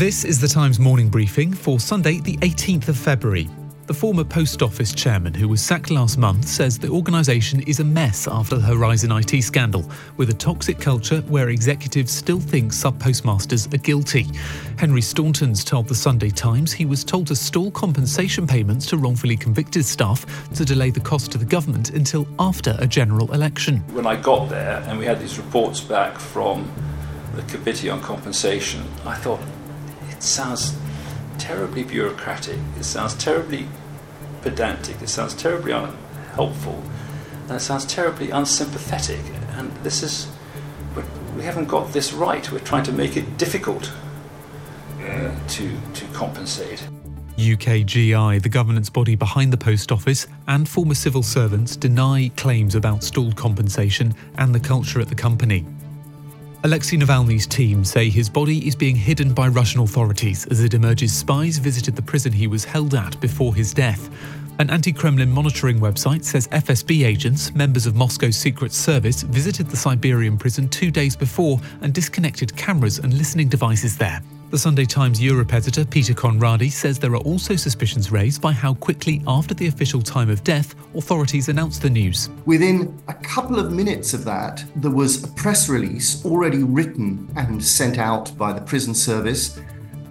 This is the Times morning briefing for Sunday, the 18th of February. The former post office chairman, who was sacked last month, says the organisation is a mess after the Horizon IT scandal, with a toxic culture where executives still think sub postmasters are guilty. Henry Staunton's told the Sunday Times he was told to stall compensation payments to wrongfully convicted staff to delay the cost to the government until after a general election. When I got there and we had these reports back from the Committee on Compensation, I thought, sounds terribly bureaucratic, it sounds terribly pedantic, it sounds terribly unhelpful, and it sounds terribly unsympathetic. And this is, we haven't got this right. We're trying to make it difficult uh, to, to compensate. UKGI, the governance body behind the post office, and former civil servants deny claims about stalled compensation and the culture at the company. Alexei Navalny's team say his body is being hidden by Russian authorities as it emerges spies visited the prison he was held at before his death. An anti Kremlin monitoring website says FSB agents, members of Moscow's Secret Service, visited the Siberian prison two days before and disconnected cameras and listening devices there. The Sunday Times Europe editor Peter Conradi says there are also suspicions raised by how quickly after the official time of death authorities announced the news. Within a couple of minutes of that, there was a press release already written and sent out by the prison service.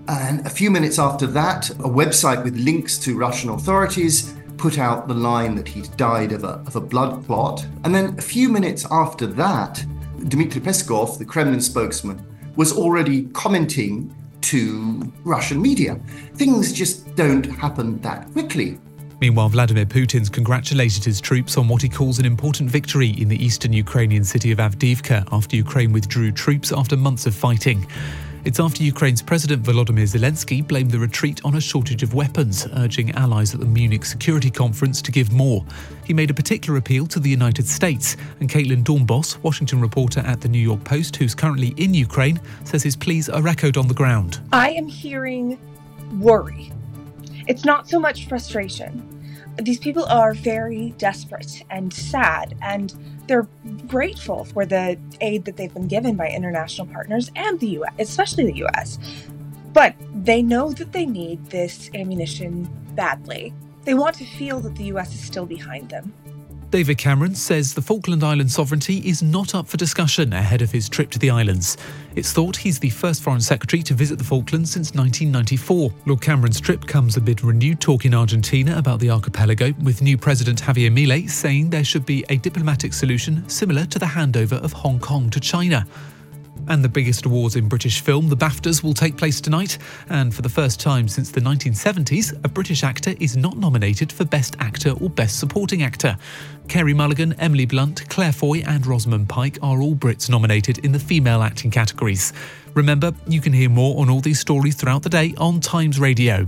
And a few minutes after that, a website with links to Russian authorities put out the line that he'd died of a, of a blood clot. And then a few minutes after that, Dmitry Peskov, the Kremlin spokesman, was already commenting to Russian media. Things just don't happen that quickly. Meanwhile, Vladimir Putin's congratulated his troops on what he calls an important victory in the eastern Ukrainian city of Avdiivka after Ukraine withdrew troops after months of fighting. It's after Ukraine's President Volodymyr Zelensky blamed the retreat on a shortage of weapons, urging allies at the Munich Security Conference to give more. He made a particular appeal to the United States, and Caitlin Doornbos, Washington reporter at the New York Post, who's currently in Ukraine, says his pleas are echoed on the ground. I am hearing worry. It's not so much frustration. These people are very desperate and sad and they're grateful for the aid that they've been given by international partners and the US, especially the US. But they know that they need this ammunition badly. They want to feel that the US is still behind them. David Cameron says the Falkland Island sovereignty is not up for discussion ahead of his trip to the islands. It's thought he's the first foreign secretary to visit the Falklands since 1994. Lord Cameron's trip comes amid renewed talk in Argentina about the archipelago, with new President Javier Milei saying there should be a diplomatic solution similar to the handover of Hong Kong to China. And the biggest awards in British film, the BAFTAs, will take place tonight. And for the first time since the 1970s, a British actor is not nominated for Best Actor or Best Supporting Actor. Carey Mulligan, Emily Blunt, Claire Foy, and Rosamund Pike are all Brits nominated in the female acting categories. Remember, you can hear more on all these stories throughout the day on Times Radio.